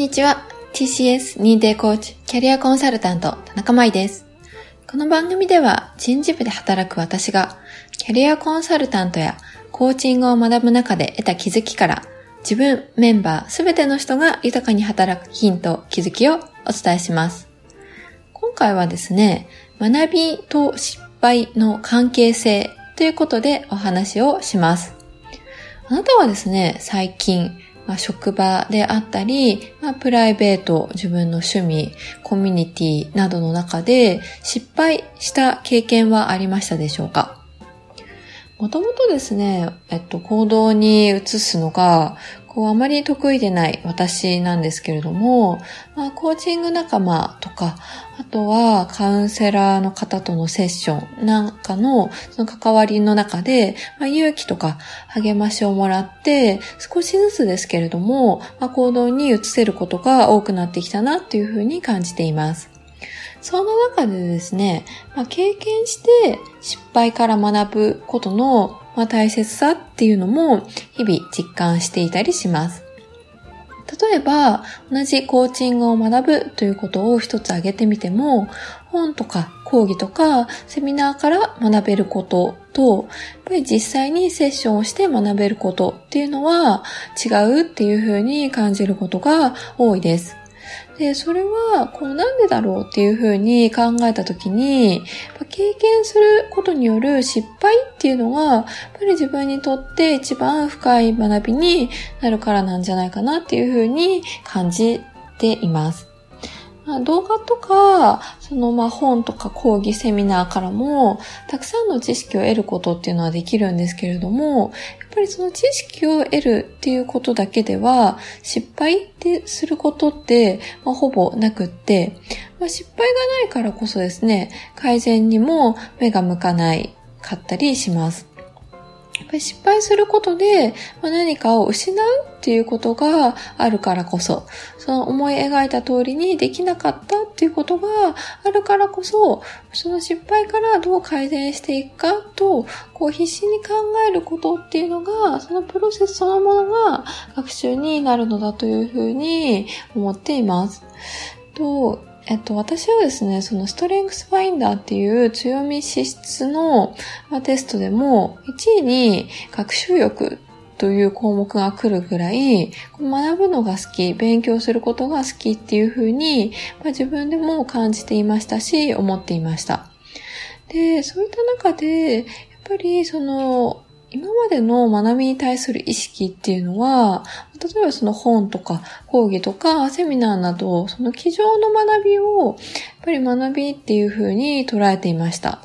にちは。TCS 認定コーチ、キャリアコンサルタント、田中舞です。この番組では、人事部で働く私が、キャリアコンサルタントやコーチングを学ぶ中で得た気づきから、自分、メンバー、すべての人が豊かに働くヒント、気づきをお伝えします。今回はですね、学びと失敗の関係性ということでお話をします。あなたはですね、最近、まあ、職場であったり、まあ、プライベート、自分の趣味、コミュニティなどの中で失敗した経験はありましたでしょうか？もともとですね、えっと、行動に移すのが、こう、あまり得意でない私なんですけれども、まあ、コーチング仲間とか、あとはカウンセラーの方とのセッションなんかの、その関わりの中で、まあ、勇気とか励ましをもらって、少しずつですけれども、まあ、行動に移せることが多くなってきたなっていうふうに感じています。その中でですね、まあ、経験して失敗から学ぶことの、まあ、大切さっていうのも日々実感していたりします。例えば、同じコーチングを学ぶということを一つ挙げてみても、本とか講義とかセミナーから学べることと、やっぱり実際にセッションをして学べることっていうのは違うっていうふうに感じることが多いです。で、それは、こうなんでだろうっていうふうに考えたときに、経験することによる失敗っていうのが、やっぱり自分にとって一番深い学びになるからなんじゃないかなっていうふうに感じています。まあ、動画とか、そのまあ本とか講義セミナーからも、たくさんの知識を得ることっていうのはできるんですけれども、やっぱりその知識を得るっていうことだけでは、失敗ってすることって、まあ、ほぼなくって、まあ、失敗がないからこそですね、改善にも目が向かないかったりします。やっぱり失敗することで、何かを失うっていうことがあるからこそ、その思い描いた通りにできなかったっていうことがあるからこそ、その失敗からどう改善していくかと、こう必死に考えることっていうのが、そのプロセスそのものが学習になるのだというふうに思っています。とえっと、私はですね、そのストレングスファインダーっていう強み資質の、テストでも1位に学習欲という項目が来るぐらい、学ぶのが好き、勉強することが好きっていうふうに、まあ、自分でも感じていましたし、思っていました。で、そういった中で、やっぱりその、今までの学びに対する意識っていうのは、例えばその本とか講義とかセミナーなど、その机上の学びを、やっぱり学びっていう風に捉えていました。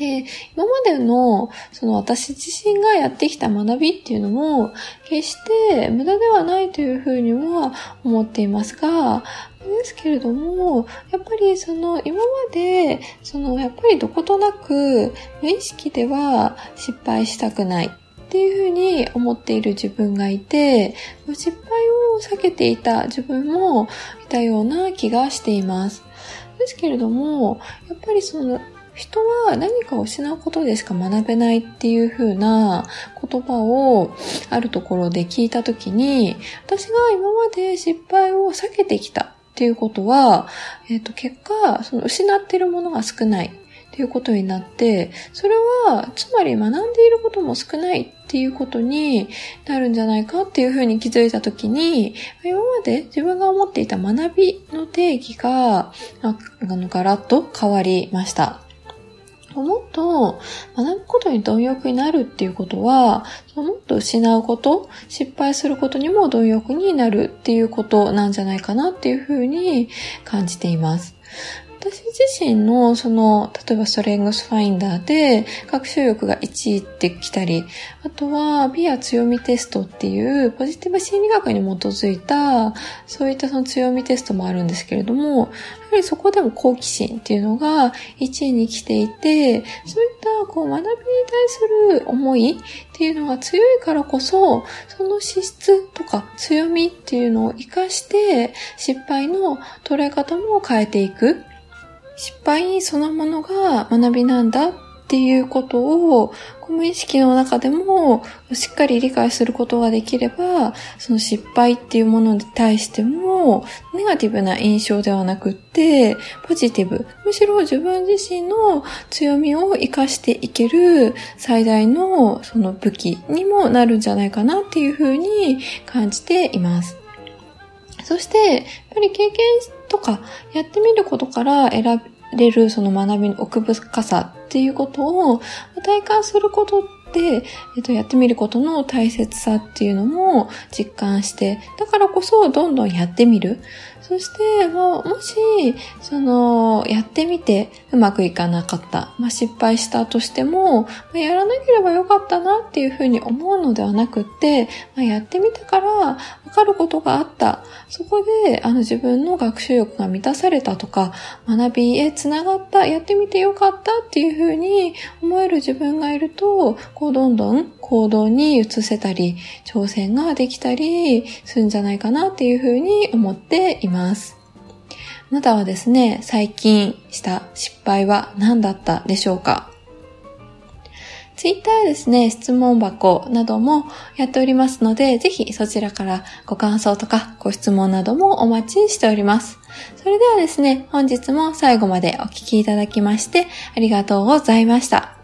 で、今までの、その私自身がやってきた学びっていうのも、決して無駄ではないというふうには思っていますが、ですけれども、やっぱりその今まで、そのやっぱりどことなく無意識では失敗したくないっていうふうに思っている自分がいて、失敗を避けていた自分もいたような気がしています。ですけれども、やっぱりその人は何かを失うことでしか学べないっていう風な言葉をあるところで聞いたときに、私が今まで失敗を避けてきたっていうことは、えっ、ー、と、結果、その失っているものが少ないっていうことになって、それは、つまり学んでいることも少ないっていうことになるんじゃないかっていうふうに気づいたときに、今まで自分が思っていた学びの定義が、あの、ガラッと変わりました。もっと学ぶことに貪欲になるっていうことは、もっと失うこと、失敗することにも貪欲になるっていうことなんじゃないかなっていうふうに感じています。私自身の、その、例えばストレングスファインダーで、学習力が1位ってきたり、あとは、ビア強みテストっていう、ポジティブ心理学に基づいた、そういったその強みテストもあるんですけれども、やはりそこでも好奇心っていうのが1位に来ていて、そういったこう学びに対する思いっていうのが強いからこそ、その資質とか強みっていうのを活かして、失敗の捉え方も変えていく。失敗そのものが学びなんだっていうことを、無意識の中でもしっかり理解することができれば、その失敗っていうものに対しても、ネガティブな印象ではなくって、ポジティブ。むしろ自分自身の強みを活かしていける最大のその武器にもなるんじゃないかなっていうふうに感じています。そして、やっぱり経験してとかやってみることから選べるその学びの奥深さっていうことを体感することって、えっと、やってみることの大切さっていうのも実感して、だからこそどんどんやってみる。そして、ももし、その、やってみてうまくいかなかった、まあ、失敗したとしても、まあ、やらなければよかったなっていうふうに思うのではなくって、まあ、やってみたからわかることがあった。そこで、あの自分の学習欲が満たされたとか、学びへつながった、やってみてよかったっていうふうに思える自分がいると、こうどんどん行動に移せたり、挑戦ができたりするんじゃないかなっていうふうに思っています。あなたはですね、最近した失敗は何だったでしょうか？ツイッターですね、質問箱などもやっておりますので、ぜひそちらからご感想とかご質問などもお待ちしております。それではですね、本日も最後までお聴きいただきましてありがとうございました。